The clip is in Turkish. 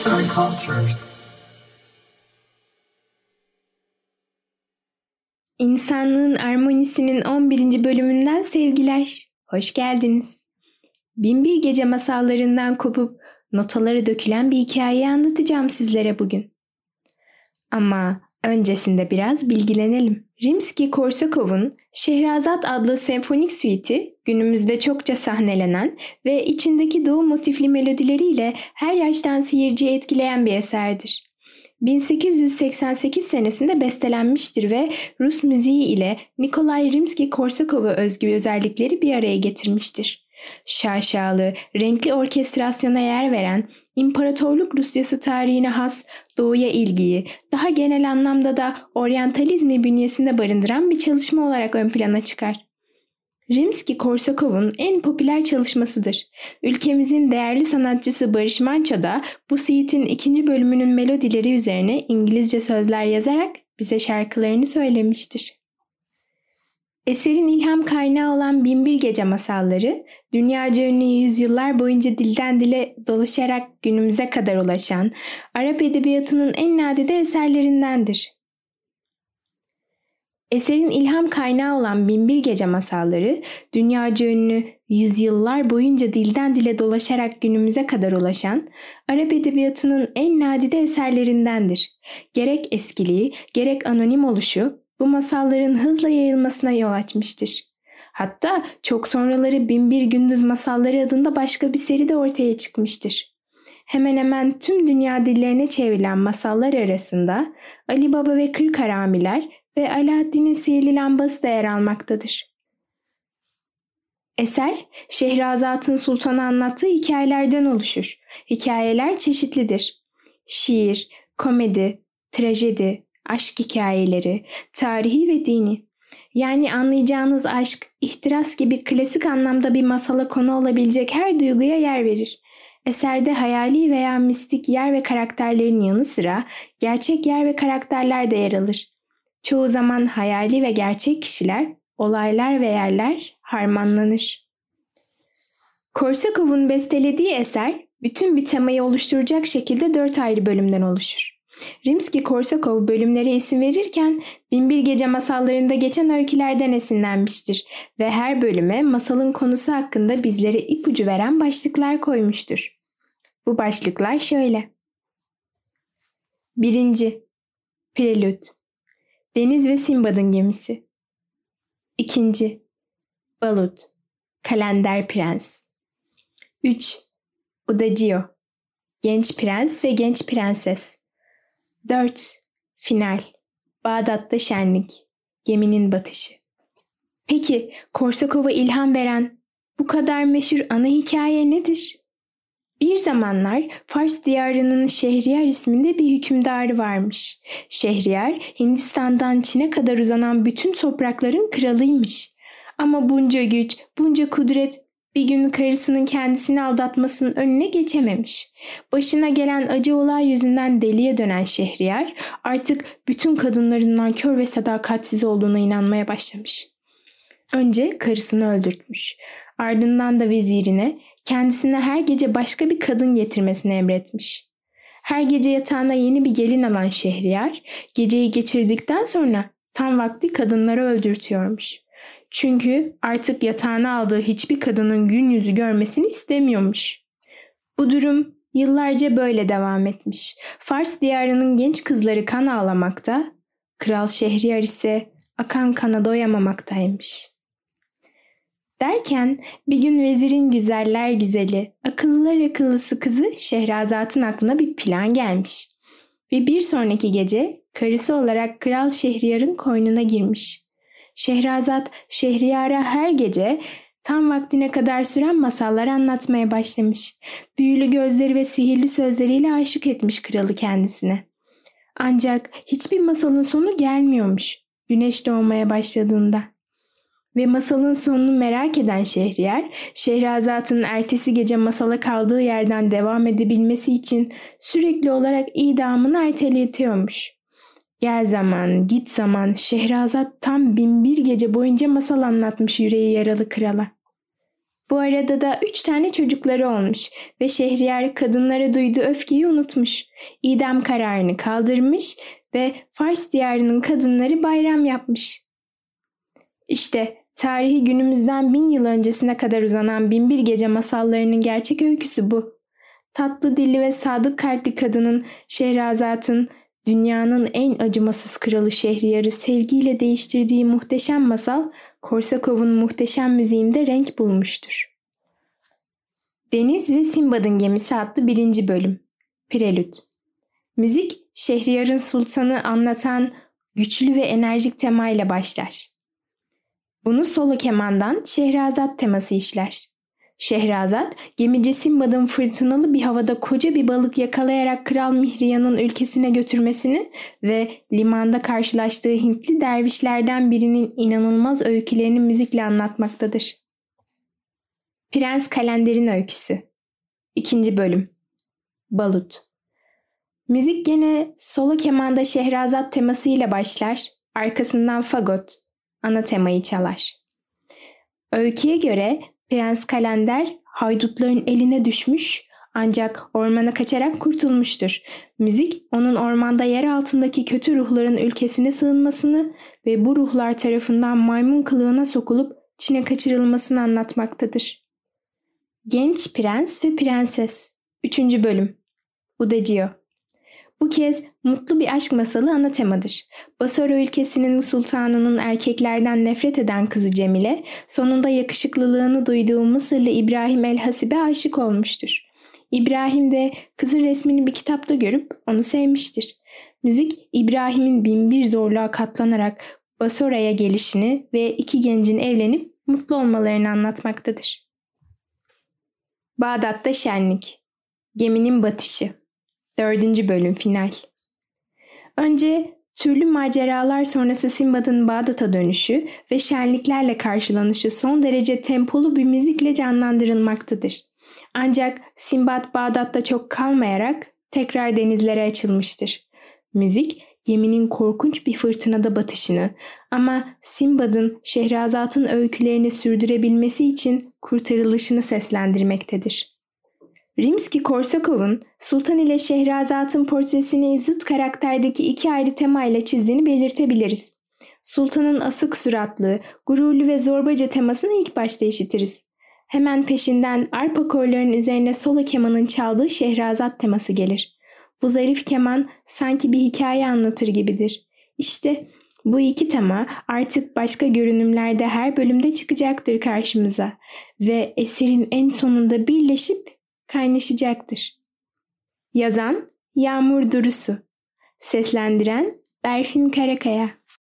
Arts and Cultures. İnsanlığın Armonisi'nin 11. bölümünden sevgiler. Hoş geldiniz. Binbir Gece masallarından kopup notaları dökülen bir hikayeyi anlatacağım sizlere bugün. Ama öncesinde biraz bilgilenelim. Rimski-Korsakov'un Şehrazat adlı senfonik suiti günümüzde çokça sahnelenen ve içindeki doğu motifli melodileriyle her yaştan seyirciyi etkileyen bir eserdir. 1888 senesinde bestelenmiştir ve Rus müziği ile Nikolay Rimski-Korsakov'a özgü özellikleri bir araya getirmiştir. Şaşalı, renkli orkestrasyona yer veren, İmparatorluk Rusyası tarihine has doğuya ilgiyi, daha genel anlamda da oryantalizmi bünyesinde barındıran bir çalışma olarak ön plana çıkar. Rimski-Korsakov'un en popüler çalışmasıdır. Ülkemizin değerli sanatçısı Barış Manço da bu suite'in ikinci bölümünün melodileri üzerine İngilizce sözler yazarak bize şarkılarını söylemiştir. Eserin ilham kaynağı olan Binbir Gece masalları, dünyaca ünlü yüzyıllar boyunca dilden dile dolaşarak günümüze kadar ulaşan Arap edebiyatının en nadide eserlerindendir. Eserin ilham kaynağı olan Binbir Gece masalları, dünyaca ünlü yüzyıllar boyunca dilden dile dolaşarak günümüze kadar ulaşan Arap edebiyatının en nadide eserlerindendir. Gerek eskiliği, gerek anonim oluşu bu masalların hızla yayılmasına yol açmıştır. Hatta çok sonraları Binbir Gündüz Masalları adında başka bir seri de ortaya çıkmıştır. Hemen hemen tüm dünya dillerine çevrilen masallar arasında Ali Baba ve Kırk Haramiler ve Alaaddin'in Sihirli Lambası da yer almaktadır. Eser, Şehrazat'ın sultanı anlattığı hikayelerden oluşur. Hikayeler çeşitlidir. Şiir, komedi, trajedi, aşk hikayeleri, tarihi ve dini. Yani anlayacağınız aşk, ihtiras gibi klasik anlamda bir masala konu olabilecek her duyguya yer verir. Eserde hayali veya mistik yer ve karakterlerin yanı sıra gerçek yer ve karakterler de yer alır. Çoğu zaman hayali ve gerçek kişiler, olaylar ve yerler harmanlanır. Korsakov'un bestelediği eser bütün bir temayı oluşturacak şekilde dört ayrı bölümden oluşur. Rimski-Korsakov bölümlere isim verirken Binbir Gece masallarında geçen öykülerden esinlenmiştir ve her bölüme masalın konusu hakkında bizlere ipucu veren başlıklar koymuştur. Bu başlıklar şöyle. 1. Prelüt Deniz ve Simbad'ın gemisi 2. Balut Kalender Prens 3. Udaccio Genç Prens ve Genç Prenses 4. Final Bağdat'ta şenlik Geminin batışı Peki Korsakov'a ilham veren bu kadar meşhur ana hikaye nedir? Bir zamanlar Fars diyarının Şehriyar isminde bir hükümdarı varmış. Şehriyar Hindistan'dan Çin'e kadar uzanan bütün toprakların kralıymış. Ama bunca güç, bunca kudret bir gün karısının kendisini aldatmasının önüne geçememiş. Başına gelen acı olay yüzünden deliye dönen Şehriyar artık bütün kadınların nankör ve sadakatsiz olduğuna inanmaya başlamış. Önce karısını öldürtmüş. Ardından da vezirine kendisine her gece başka bir kadın getirmesini emretmiş. Her gece yatağına yeni bir gelin alan Şehriyar geceyi geçirdikten sonra tam vakti kadınları öldürtüyormuş. Çünkü artık yatağına aldığı hiçbir kadının gün yüzü görmesini istemiyormuş. Bu durum yıllarca böyle devam etmiş. Fars diyarının genç kızları kan ağlamakta, Kral Şehriyar ise akan kana doyamamaktaymış. Derken bir gün vezirin güzeller güzeli, akıllılar akıllısı kızı Şehrazat'ın aklına bir plan gelmiş. Ve bir sonraki gece karısı olarak Kral Şehriyar'ın koynuna girmiş. Şehrazat Şehriyar'a her gece tam vaktine kadar süren masallar anlatmaya başlamış. Büyülü gözleri ve sihirli sözleriyle aşık etmiş kralı kendisine. Ancak hiçbir masalın sonu gelmiyormuş güneş doğmaya başladığında. Ve masalın sonunu merak eden Şehriyar, Şehrazat'ın ertesi gece masala kaldığı yerden devam edebilmesi için sürekli olarak idamını erteletiyormuş. Gel zaman, git zaman, Şehrazat tam bin bir gece boyunca masal anlatmış yüreği yaralı krala. Bu arada da üç tane çocukları olmuş ve Şehriyar kadınlara duyduğu öfkeyi unutmuş. İdam kararını kaldırmış ve Fars diyarının kadınları bayram yapmış. İşte tarihi günümüzden bin yıl öncesine kadar uzanan binbir gece masallarının gerçek öyküsü bu. Tatlı dilli ve sadık kalpli kadının Şehrazat'ın dünyanın en acımasız kralı Şehriyar'ı sevgiyle değiştirdiği muhteşem masal Korsakov'un muhteşem müziğinde renk bulmuştur. Deniz ve Simbad'ın Gemisi adlı birinci bölüm. Prelüt. Müzik Şehriyar'ın sultanı anlatan güçlü ve enerjik temayla başlar. Bunu solo kemandan Şehrazat teması işler. Şehrazat, gemici Simbad'ın fırtınalı bir havada koca bir balık yakalayarak Kral Mihriyan'ın ülkesine götürmesini ve limanda karşılaştığı Hintli dervişlerden birinin inanılmaz öykülerini müzikle anlatmaktadır. Prens Kalender'in öyküsü 2. bölüm Balut Müzik gene solo kemanda Şehrazat temasıyla başlar, arkasından fagot, ana temayı çalar. Öyküye göre Prens Kalender haydutların eline düşmüş ancak ormana kaçarak kurtulmuştur. Müzik onun ormanda yer altındaki kötü ruhların ülkesine sığınmasını ve bu ruhlar tarafından maymun kılığına sokulup Çin'e kaçırılmasını anlatmaktadır. Genç Prens ve Prenses 3. Bölüm Udacio bu kez mutlu bir aşk masalı ana temadır. Basora ülkesinin sultanının erkeklerden nefret eden kızı Cemile, sonunda yakışıklılığını duyduğu Mısırlı İbrahim el-Hasib'e aşık olmuştur. İbrahim de kızın resmini bir kitapta görüp onu sevmiştir. Müzik İbrahim'in binbir zorluğa katlanarak Basora'ya gelişini ve iki gencin evlenip mutlu olmalarını anlatmaktadır. Bağdat'ta şenlik. Geminin batışı. Dördüncü bölüm final. Önce türlü maceralar sonrası Simbad'ın Bağdat'a dönüşü ve şenliklerle karşılanışı son derece tempolu bir müzikle canlandırılmaktadır. Ancak Simbad Bağdat'ta çok kalmayarak tekrar denizlere açılmıştır. Müzik geminin korkunç bir fırtınada batışını ama Simbad'ın Şehrazat'ın öykülerini sürdürebilmesi için kurtarılışını seslendirmektedir. Rimski-Korsakov'un Sultan ile Şehrazat'ın portresini zıt karakterdeki iki ayrı tema ile çizdiğini belirtebiliriz. Sultan'ın asık suratlı, gururlu ve zorbaca temasını ilk başta işitiriz. Hemen peşinden arpa korlarının üzerine solo kemanın çaldığı Şehrazat teması gelir. Bu zarif keman sanki bir hikaye anlatır gibidir. İşte bu iki tema artık başka görünümlerde her bölümde çıkacaktır karşımıza ve eserin en sonunda birleşip kaynaşacaktır. Yazan Yağmur Durusu Seslendiren Berfin Karakaya